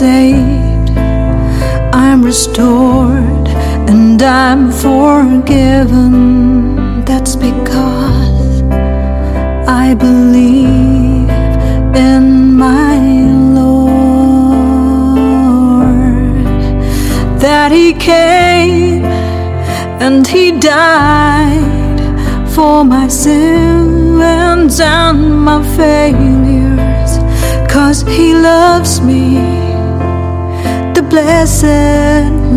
saved, I'm restored, and I'm forgiven. That's because I believe in my Lord that He came and He died for my sins and my cause He loves me, the blessed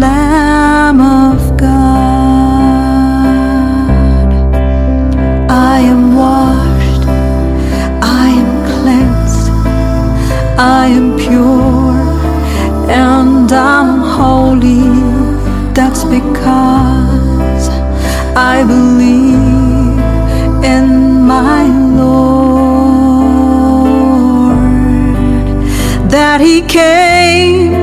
Lamb of God. I am washed, I am cleansed, I am pure, and I'm holy. That's because I believe He came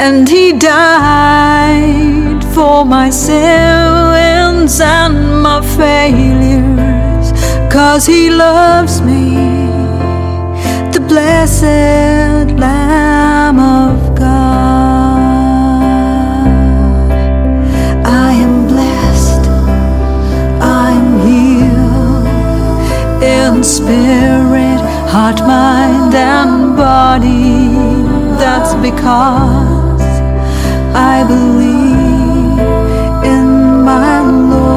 and He died for my sins and my failures, cause He loves me, the blessed Lamb of God. I am blessed, I'm healed in spirit, heart, mind, and body. That's because I believe in my Lord.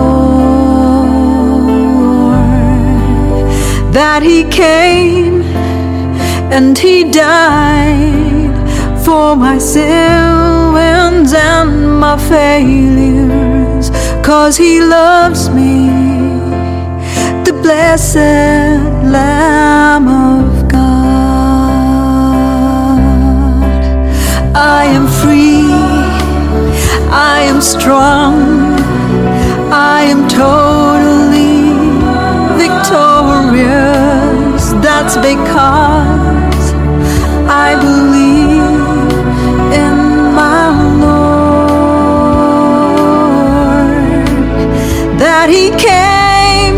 That He came and He died for my sins and my failures, cause He loves me the blessed Lamb I am free, I am strong, I am totally victorious. That's because I believe in my Lord. That He came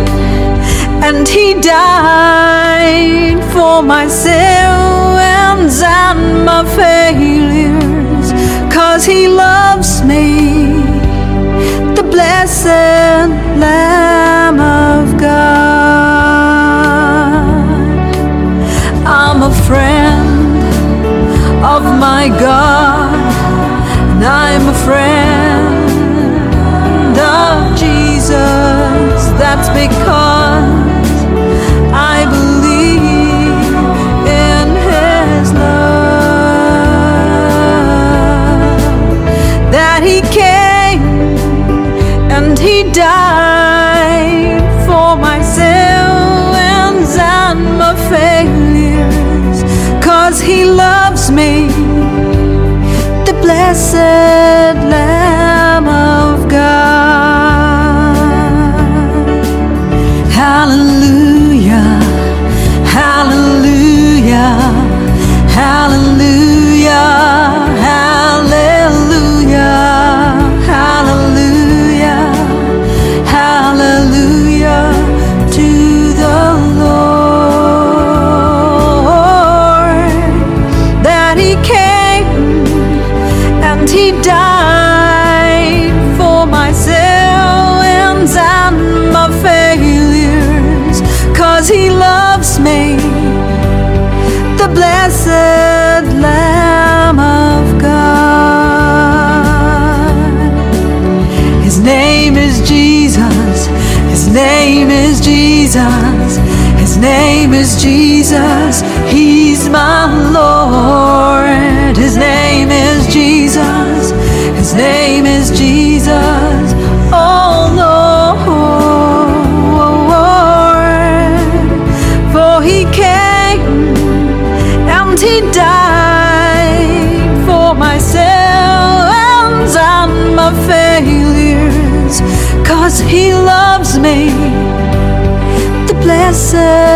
and he died for my sins my god and i'm a friend of jesus. That's because blessed He died for my sins and my failures, cause He loves me, the blessed Lamb of God. His name is Jesus, His name is Jesus, His name is Jesus, He's my His name is Jesus, oh Lord. For He came and He died for my sins and my failures, cause He loves me, the blessed